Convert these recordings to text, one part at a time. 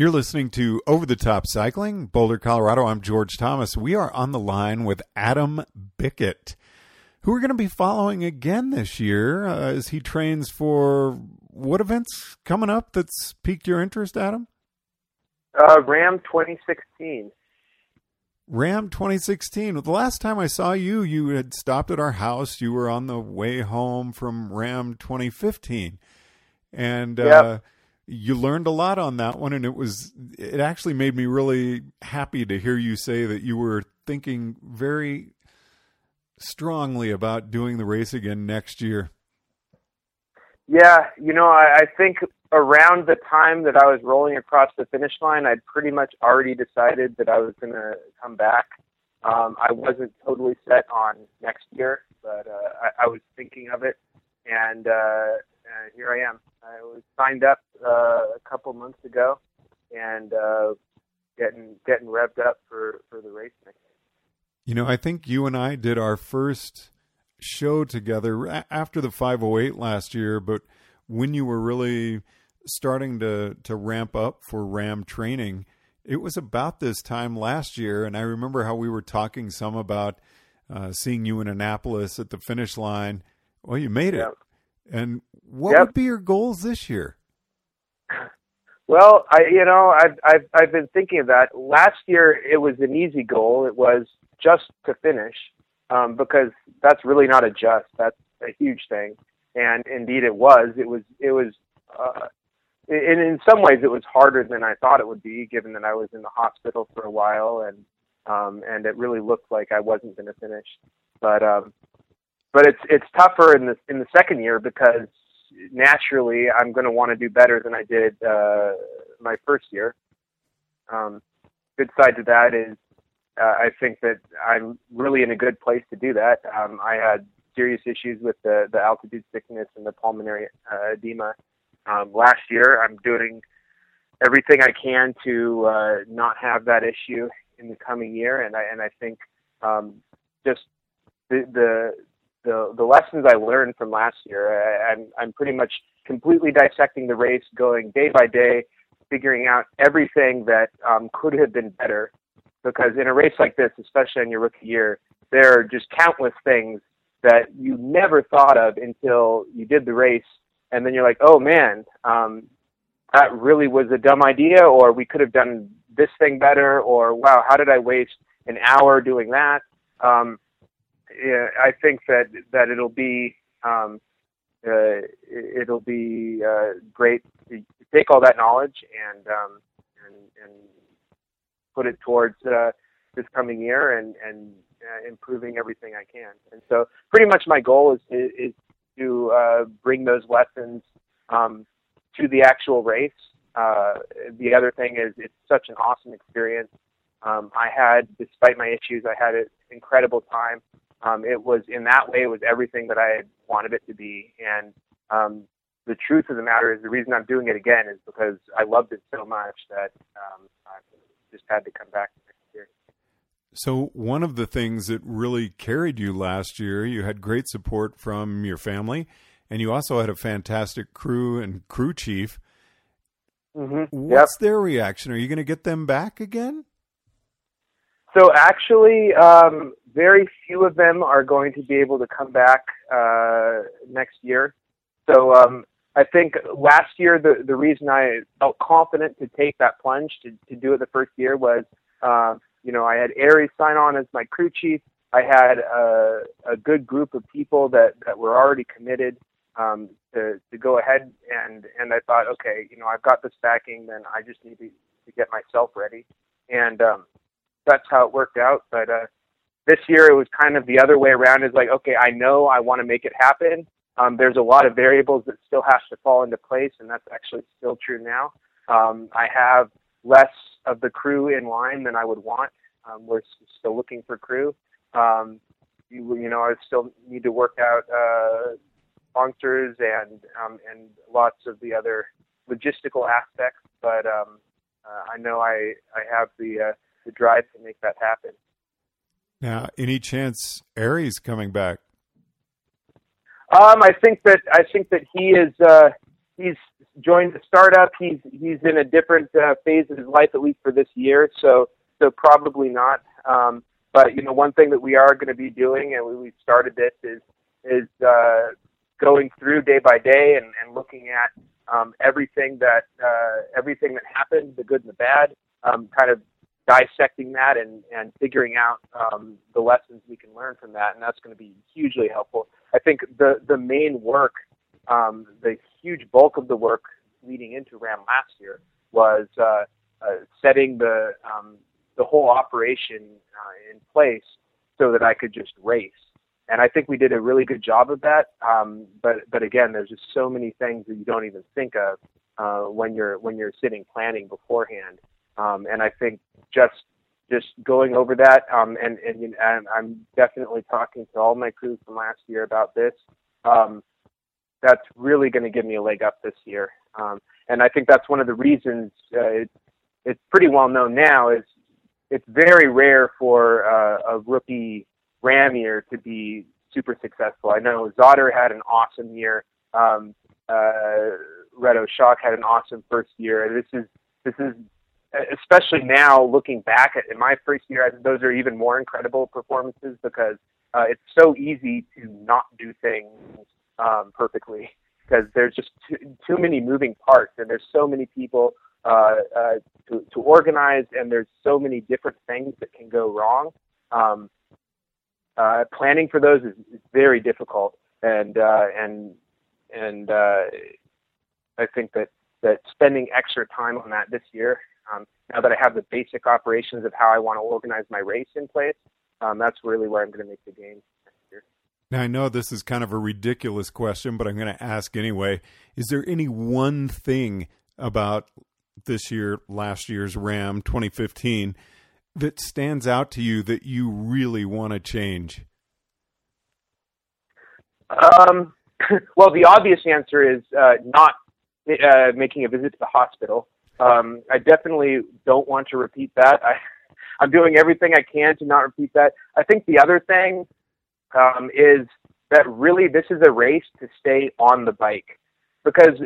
You're listening to Over the Top Cycling, Boulder, Colorado. I'm George Thomas. We are on the line with Adam Bickett, who we're going to be following again this year uh, as he trains for what events coming up that's piqued your interest, Adam? Uh, RAAM 2016. RAAM 2016. The last time I saw you, you had stopped at our house. You were on the way home from RAAM 2015. And Yep. uh, you learned a lot on that one. And it was, it actually made me really happy to hear you say that you were thinking very strongly about doing the race again next year. Yeah, you know, I, I think around the time that I was rolling across the finish line, I'd pretty much already decided that I was going to come back. Um, I wasn't totally set on next year, but uh, I, I was thinking of it, and uh, uh, here I am. I was signed up uh, a couple months ago, and uh, getting getting revved up for for the race next. You know, I think you and I did our first show together after the 508 last year, but when you were really starting to to ramp up for RAAM training, it was about this time last year, and I remember how we were talking some about uh, seeing you in Annapolis at the finish line. Well, you made it. Yep. And what Yep. would be your goals this year? Well, I you know I've I've I've been thinking of that. Last year it was an easy goal. It was just to finish, um, because that's really not a just. That's a huge thing, and indeed it was. It was it was. Uh, and in some ways, it was harder than I thought it would be, given that I was in the hospital for a while, and um, and it really looked like I wasn't going to finish. But um, but it's it's tougher in the in the second year because naturally I'm going to want to do better than I did uh, my first year. Um, good side to that is uh, I think that I'm really in a good place to do that. Um, I had serious issues with the, the altitude sickness and the pulmonary uh, edema um, last year. I'm doing everything I can to uh, not have that issue in the coming year, and I and I think um, just the the the the lessons I learned from last year, I, I'm I'm pretty much completely dissecting the race, going day by day, figuring out everything that um, could have been better. Because in a race like this, especially in your rookie year, there are just countless things that you never thought of until you did the race, and then you're like, oh man, um, that really was a dumb idea, or we could have done this thing better, or wow, how did I waste an hour doing that? Um, I think that that it'll be um, uh, it'll be uh, great to take all that knowledge and um, and, and put it towards uh, this coming year and and uh, improving everything I can. And so, pretty much my goal is is, is to uh, bring those lessons um, to the actual race. Uh, the other thing is it's such an awesome experience. Um, I had, despite my issues, I had an incredible time um, it was in that way it was everything that I had wanted it to be and um, the truth of the matter is the reason I'm doing it again is because I loved it so much that um, I just had to come back next year. So, one of the things that really carried you last year, you had great support from your family, and you also had a fantastic crew and crew chief. Mm-hmm. Yep. What's their reaction? Are you going to get them back again? So actually, um, very few of them are going to be able to come back uh, next year. So um, I think last year the the reason I felt confident to take that plunge to, to do it the first year was, uh, you know, I had Aries sign on as my crew chief. I had a, a good group of people that, that were already committed um, to to go ahead and and I thought, okay, you know, I've got this backing, then I just need to, to get myself ready, and um, that's how it worked out. But uh, this year it was kind of the other way around. Is like, okay, I know I want to make it happen. Um, there's a lot of variables that still have to fall into place, and that's actually still true now. Um, I have less of the crew in line than I would want. Um, we're still looking for crew. Um, you, you know, I still need to work out uh, sponsors and um, and lots of the other logistical aspects. But um, uh, I know I I have the uh, the drive to make that happen. Now, any chance Aries coming back? Um, I think that I think that he is uh, he's joined the startup. He's he's in a different uh, phase of his life, at least for this year. So so probably not. Um, but you know, one thing that we are going to be doing, and we, we started this, is is uh, going through day by day and, and looking at um, everything that uh, everything that happened, the good and the bad, um, kind of dissecting that and, and figuring out um, the lessons we can learn from that, and that's going to be hugely helpful. I think the the main work, um, the huge bulk of the work leading into RAAM last year was uh, uh, setting the um, the whole operation uh, in place so that I could just race. And I think we did a really good job of that. Um, but but again, there's just so many things that you don't even think of uh, when you're when you're sitting planning beforehand. Um, and I think just just going over that, um, and, and, and I'm definitely talking to all my crew from last year about this. Um, that's really going to give me a leg up this year. Um, and I think that's one of the reasons uh, it, it's pretty well known now is it's very rare for uh, a rookie RAAM year to be super successful. I know Zotter had an awesome year. Um, uh, Reto Schoch had an awesome first year. This is this is especially now looking back at in my first year, I, those are even more incredible performances because uh, it's so easy to not do things um, perfectly because there's just too, too many moving parts and there's so many people uh, uh, to, to organize and there's so many different things that can go wrong. Um, uh, planning for those is, is very difficult and uh, and and uh, I think that that spending extra time on that this year um, now that I have the basic operations of how I want to organize my race in place, um, that's really where I'm going to make the gains. Now, I know this is kind of a ridiculous question, but I'm going to ask anyway. Is there any one thing about this year, last year's RAAM 2015, that stands out to you that you really want to change? Um, well, the obvious answer is uh, not uh, making a visit to the hospital. Um, I definitely don't want to repeat that. I, I'm doing everything I can to not repeat that. I think the other thing um, is that really this is a race to stay on the bike because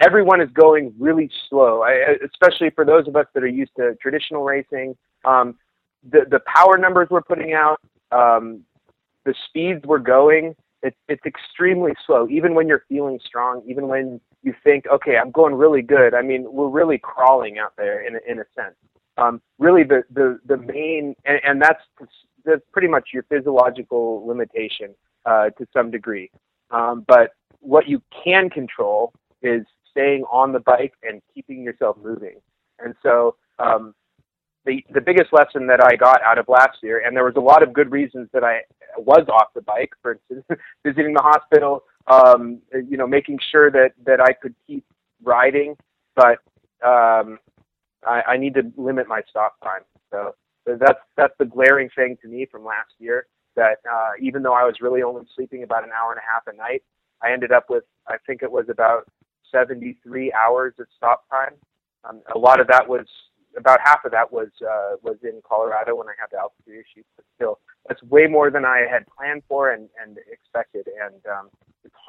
everyone is going really slow, I, especially for those of us that are used to traditional racing. Um, the, the power numbers we're putting out, um, the speeds we're going, it's, it's extremely slow, even when you're feeling strong, even when you think, okay, I'm going really good. I mean, we're really crawling out there in a, in a sense. Um, really, the the the main and, and that's that's pretty much your physiological limitation uh, to some degree. Um, but what you can control is staying on the bike and keeping yourself moving. And so um, the the biggest lesson that I got out of last year, and there was a lot of good reasons that I was off the bike. For instance, visiting the hospital, um, you know, making sure that that I could keep riding, but um, I, I need to limit my stop time. So that's that's the glaring thing to me from last year. That uh, even though I was really only sleeping about an hour and a half a night, I ended up with I think it was about 73 hours of stop time. Um, a lot of that was about half of that was uh, was in Colorado when I had the altitude issues, but still, that's way more than I had planned for and, and expected. And um,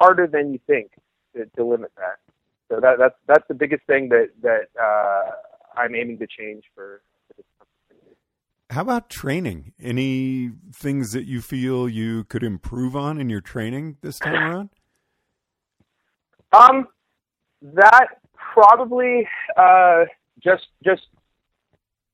harder than you think to, to limit that. So that, that's that's the biggest thing that that uh, I'm aiming to change for. for this company. How about training? Any things that you feel you could improve on in your training this time around? Um, that probably uh, just just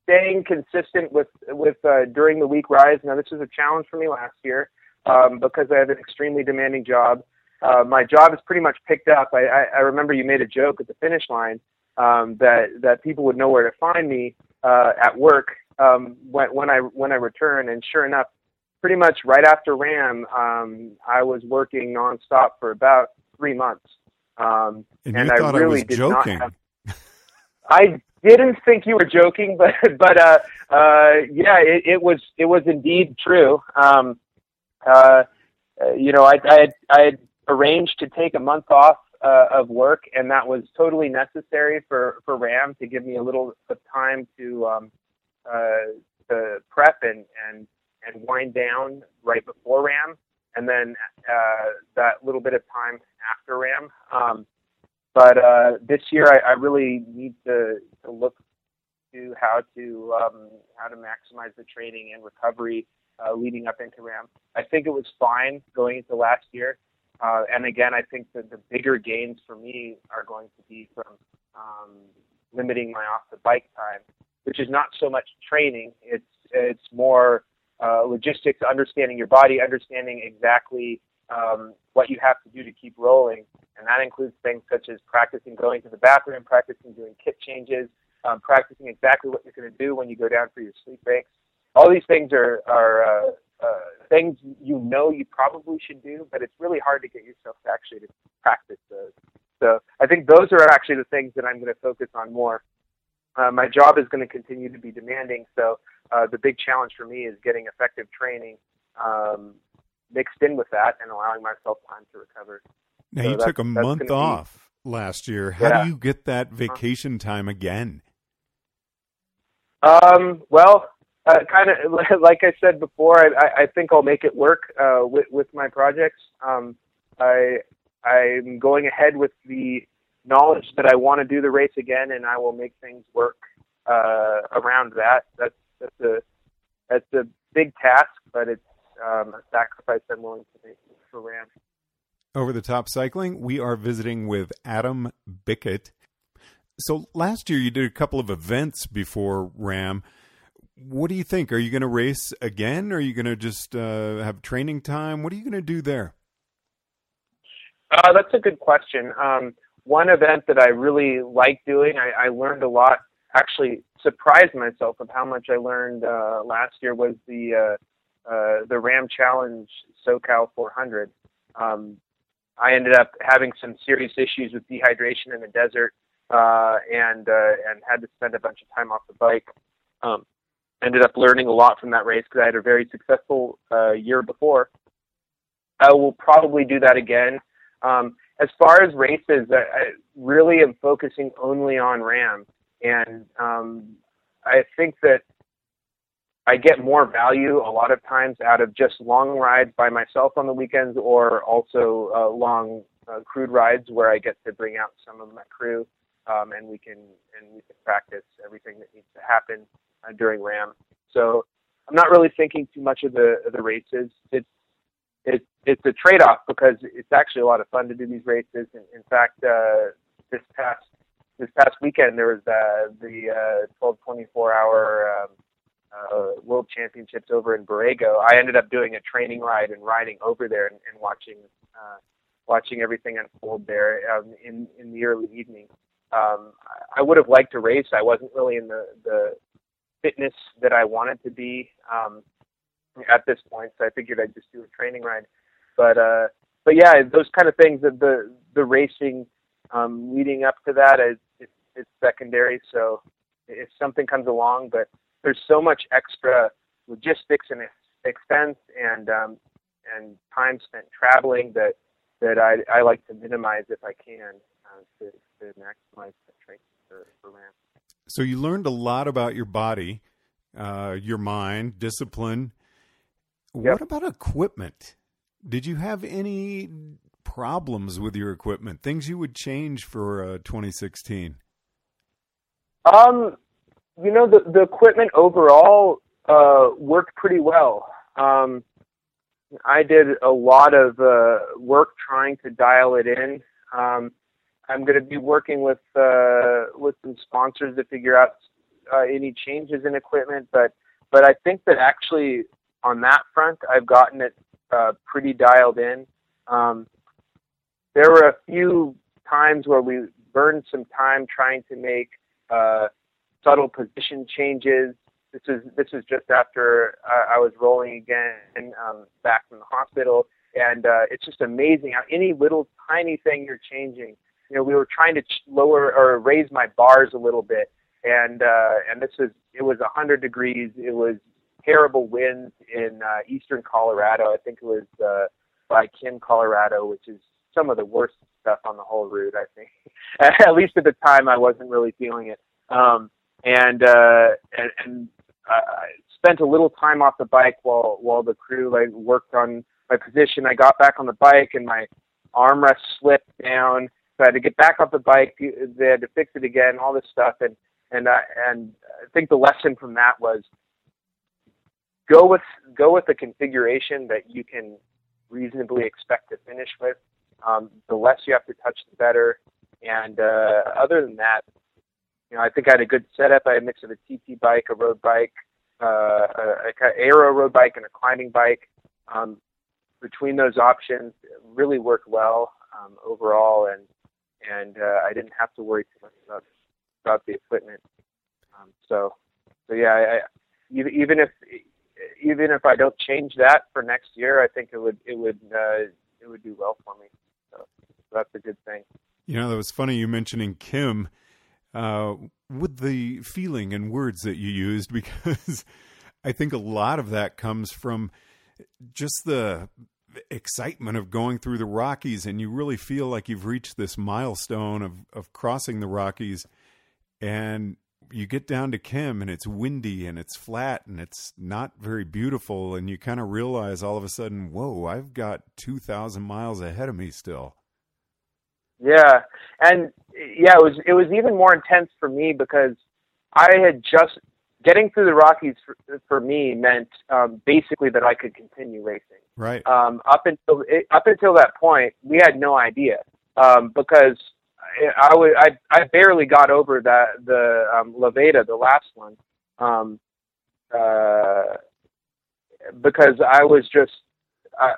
staying consistent with with uh, during the week rides. Now this was a challenge for me last year um, because I have an extremely demanding job. Uh, my job is pretty much picked up. I, I, I remember you made a joke at the finish line um, that that people would know where to find me uh, at work um, when when I when I return. And sure enough, pretty much right after RAAM, um, I was working nonstop for about three months. Um, and, and I really I did joking. not have. I didn't think you were joking, but but uh, uh, yeah, it, it was it was indeed true. Um, uh, you know, I I had, I had arranged to take a month off uh, of work, and that was totally necessary for for RAAM to give me a little of time to um, uh, to prep and and and wind down right before RAAM, and then uh, that little bit of time after RAAM. Um, but uh, this year I, I really need to, to look to how to um, how to maximize the training and recovery uh, leading up into RAAM. I think it was fine going into last year, uh, and again, I think that the bigger gains for me are going to be from um, limiting my off the bike time, which is not so much training. It's it's more uh, logistics, understanding your body, understanding exactly um, what you have to do to keep rolling, and that includes things such as practicing going to the bathroom, practicing doing kit changes, um, practicing exactly what you're going to do when you go down for your sleep breaks. All these things are are uh, uh, things you know you probably should do, but it's really hard to get yourself to actually to practice those. So I think those are actually the things that I'm going to focus on more. Uh, my job is going to continue to be demanding, so uh, the big challenge for me is getting effective training um, mixed in with that and allowing myself time to recover. Now so you took a month off be, last year. How yeah. do you get that uh-huh. vacation time again? Um, well, uh, kind of like I said before, I, I think I'll make it work uh, with with my projects. Um, I I'm going ahead with the knowledge that I want to do the race again, and I will make things work uh, around that. That's that's a that's a big task, but it's um, a sacrifice I'm willing to make for RAAM. Over the top cycling, we are visiting with Adam Bickett. So last year you did a couple of events before RAAM. What do you think? Are you going to race again? Or are you going to just uh, have training time? What are you going to do there? Uh, that's a good question. Um, one event that I really like doing, I, I learned a lot. Actually, surprised myself of how much I learned uh, last year was the uh, uh, the RAAM Challenge SoCal 400. Um, I ended up having some serious issues with dehydration in the desert, uh, and and had to spend a bunch of time off the bike. Um, ended up learning a lot from that race because I had a very successful uh, year before. I will probably do that again. Um, as far as races, I, I really am focusing only on RAAM, and um, I think that I get more value a lot of times out of just long rides by myself on the weekends, or also uh, long uh, crewed rides where I get to bring out some of my crew, um, and we can and we can practice everything that needs to happen uh, during RAAM. So I'm not really thinking too much of the of the races. It's it, it's a trade-off because it's actually a lot of fun to do these races. In, in fact, uh, this past this past weekend there was uh, the uh, 12 24 hour um, uh, World Championships over in Borrego. I ended up doing a training ride and riding over there and, and watching uh, watching everything unfold there um, in in the early evening. Um, I would have liked to race. I wasn't really in the the fitness that I wanted to be. Um, at this point, so I figured I'd just do a training ride. But uh, but yeah, those kind of things. The the, racing um, leading up to that is it's, it's secondary. So if something comes along, but there's so much extra logistics and expense and um, and time spent traveling that that I, I like to minimize if I can uh, to, to maximize the training for, for RAAM. So you learned a lot about your body, uh, your mind, discipline, Yep. What about equipment? Did you have any problems with your equipment? Things you would change for uh, 2016? Um, you know, the the equipment overall uh, worked pretty well. Um, I did a lot of uh, work trying to dial it in. Um, I'm going to be working with uh, with some sponsors to figure out uh, any changes in equipment, but but I think that actually on that front, I've gotten it uh, pretty dialed in. Um, there were a few times where we burned some time trying to make uh, subtle position changes. This is this is just after I, I was rolling again um, back from the hospital, and uh, it's just amazing how any little tiny thing you're changing. You know, we were trying to lower or raise my bars a little bit, and uh, and this was it was 100 degrees. It was terrible winds in uh, eastern Colorado. I think it was uh, by Kim, Colorado, which is some of the worst stuff on the whole route. I think, at least at the time, I wasn't really feeling it. Um, and uh, and, and I spent a little time off the bike while while the crew like worked on my position. I got back on the bike and my armrest slipped down. So I had to get back off the bike. They had to fix it again, all this stuff, and and uh, and I think the lesson from that was go with go with the configuration that you can reasonably expect to finish with. Um, the less you have to touch, the better. And uh, other than that, you know, I think I had a good setup. I had a mix of a TT bike, a road bike, uh, a, a aero road bike, and a climbing bike. Um, between those options, really worked well um, overall, and and uh, I didn't have to worry too much about about the equipment. Um, so, so yeah, I, I, even if even if I don't change that for next year, I think it would it would uh, it would do well for me. So, so that's a good thing. You know, that was funny you mentioning Kim uh, with the feeling and words that you used because I think a lot of that comes from just the excitement of going through the Rockies and you really feel like you've reached this milestone of of crossing the Rockies and you get down to Kim and it's windy and it's flat and it's not very beautiful and you kind of realize all of a sudden, whoa, I've got 2000 miles ahead of me still. Yeah. And yeah, it was it was even more intense for me because I had just getting through the Rockies for, for me meant um basically that I could continue racing. Right. Um up until up until that point, we had no idea. Um because I would I I barely got over that the um, La Veta, the last one, um, uh, because I was just uh,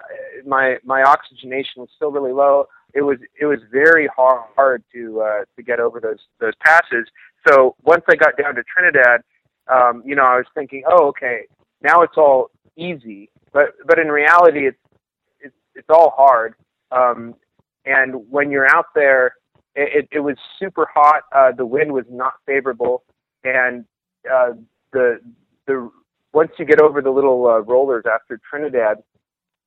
my my oxygenation was still really low. It was it was very hard to uh, to get over those those passes. So once I got down to Trinidad, um, you know, I was thinking, oh, okay, now it's all easy. But but in reality, it's it's it's all hard. Um, and when you're out there it, it was super hot. Uh, the wind was not favorable, and uh, the the once you get over the little uh, rollers after Trinidad,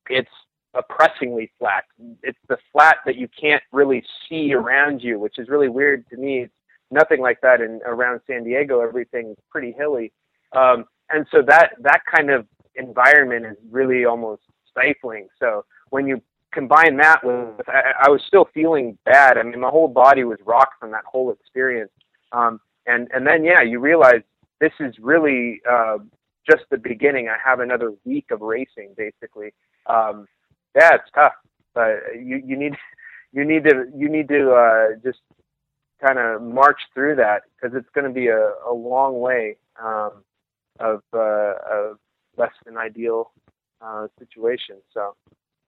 it's oppressingly flat. It's the flat that you can't really see around you, which is really weird to me. It's nothing like that in around San Diego. Everything's pretty hilly, um, and so that that kind of environment is really almost stifling. So when you combine that with I, I was still feeling bad. I mean, my whole body was rocked from that whole experience. Um, and and then yeah, you realize this is really uh, just the beginning. I have another week of racing basically. Um, yeah, it's tough, but you you need you need to you need to uh, just kind of march through that because it's going to be a, a long way um, of uh, of less than ideal uh, situation. So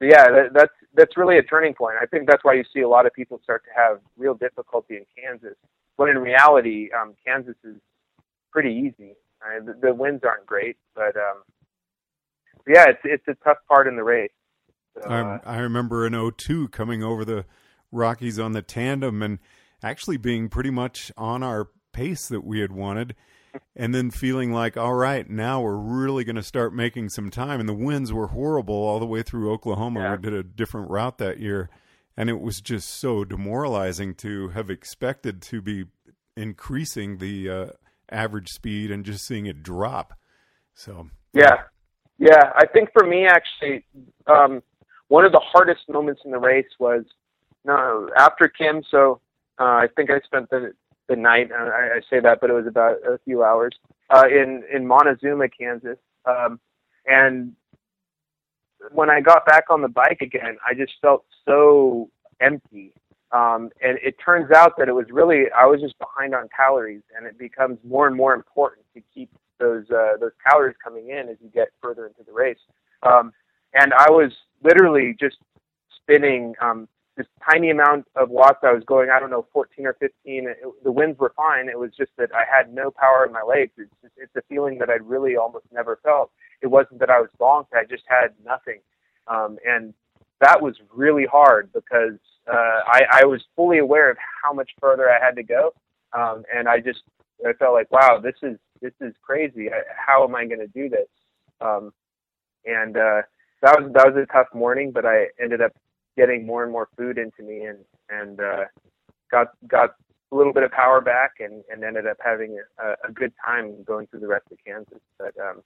yeah, that, that's that's really a turning point. I think that's why you see a lot of people start to have real difficulty in Kansas. When in reality, um, Kansas is pretty easy. The, the winds aren't great, but um, yeah, it's it's a tough part in the race. So, uh, I, I remember in 02 coming over the Rockies on the tandem and actually being pretty much on our pace that we had wanted and then feeling like, all right, now we're really going to start making some time. And the winds were horrible all the way through Oklahoma. Yeah. We did a different route that year, and it was just so demoralizing to have expected to be increasing the uh, average speed and just seeing it drop. So yeah, yeah. I think for me, actually, um, one of the hardest moments in the race was no after Kim. So uh, I think I spent the the night. I, I say that, but it was about a few hours uh, in in Montezuma, Kansas. Um, and when I got back on the bike again, I just felt so empty. Um, and it turns out that it was really I was just behind on calories, and it becomes more and more important to keep those uh, those calories coming in as you get further into the race. Um, and I was literally just spinning um, this tiny amount of watts. I was going, I don't know, 14 or 15. It, the winds were fine. It was just that I had no power in my legs. It's, just, it's a feeling that I'd really almost never felt. It wasn't that I was bonked. I just had nothing. Um, and that was really hard because uh, I, I was fully aware of how much further I had to go. Um, and I just, I felt like, wow, this is, this is crazy. How am I going to do this? Um, and, uh, that was, that was a tough morning, but I ended up getting more and more food into me and and uh, got got a little bit of power back and, and ended up having a, a good time going through the rest of Kansas. But um,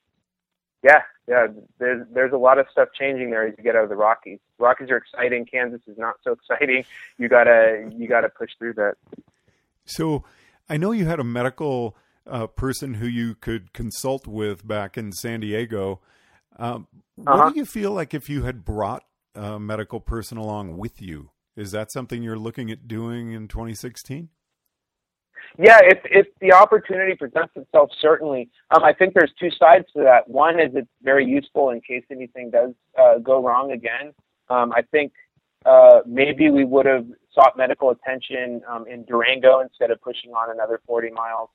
yeah, yeah, there's there's a lot of stuff changing there as you get out of the Rockies. Rockies are exciting. Kansas is not so exciting. You gotta you gotta push through that. So, I know you had a medical uh, person who you could consult with back in San Diego. Um, what uh-huh. do you feel like if you had brought a medical person along with you? Is that something you're looking at doing in 2016? Yeah, if if the opportunity presents itself, certainly. Um, I think there's two sides to that. One is it's very useful in case anything does uh, go wrong again. Um, I think uh, maybe we would have sought medical attention um, in Durango instead of pushing on another 40 miles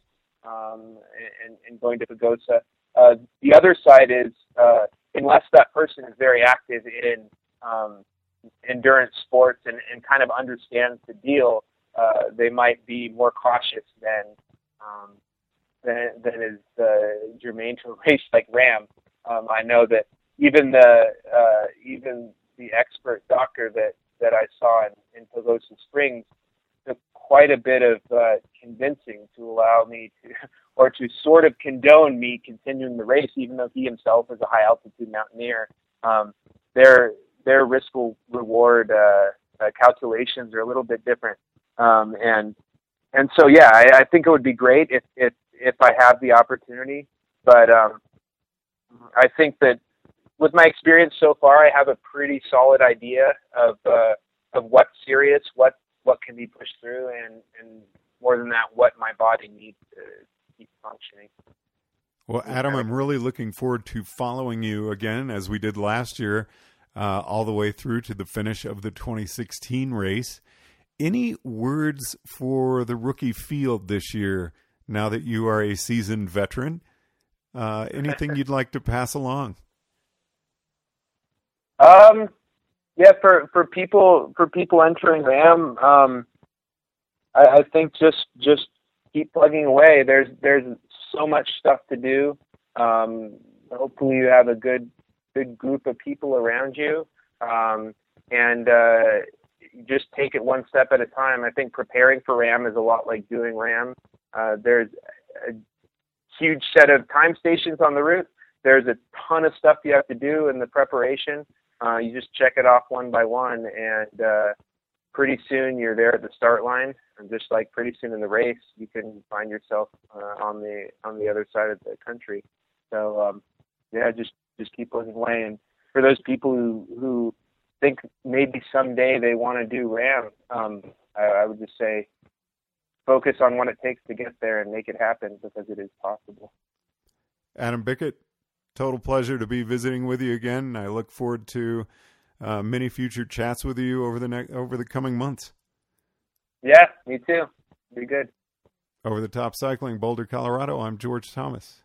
um, and, and going to Pagosa. Uh, the other side is uh, unless that person is very active in um, endurance sports and, and kind of understands the deal, uh, they might be more cautious than um, than, than is uh, germane to a race like RAAM. Um, I know that even the uh, even the expert doctor that that I saw in, in Pagosa Springs took quite a bit of uh, convincing to allow me to, or to sort of condone me continuing the race, even though he himself is a high altitude mountaineer. Um, their their risk reward uh, uh, calculations are a little bit different um, and and so yeah, I, I think it would be great if if if I have the opportunity. But um, I think that with my experience so far, I have a pretty solid idea of uh, of what's serious, what what can be pushed through, and and more than that, what my body needs to keep functioning. Well, Adam, I'm really looking forward to following you again as we did last year, uh, all the way through to the finish of the 2016 race. Any words for the rookie field this year now that you are a seasoned veteran? Uh, anything you'd like to pass along? Um, yeah, for, for people for people entering RAAM, um, I, I think just just keep plugging away. There's there's so much stuff to do. Um, hopefully, you have a good good group of people around you, um, and uh, just take it one step at a time. I think preparing for RAAM is a lot like doing RAAM. Uh, there's a huge set of time stations on the route. There's a ton of stuff you have to do in the preparation. Uh, you just check it off one by one, and uh, pretty soon you're there at the start line. And just like pretty soon in the race, you can find yourself uh, on the on the other side of the country. So um, yeah, just just keep plugging away. And for those people who who think maybe someday they want to do RAAM, um, I, I would just say focus on what it takes to get there and make it happen because it is possible. Adam Bickett, total pleasure to be visiting with you again. I look forward to uh, many future chats with you over the next over the coming months. Yeah, me too. Be good. Over the top cycling, Boulder, Colorado. I'm George Thomas.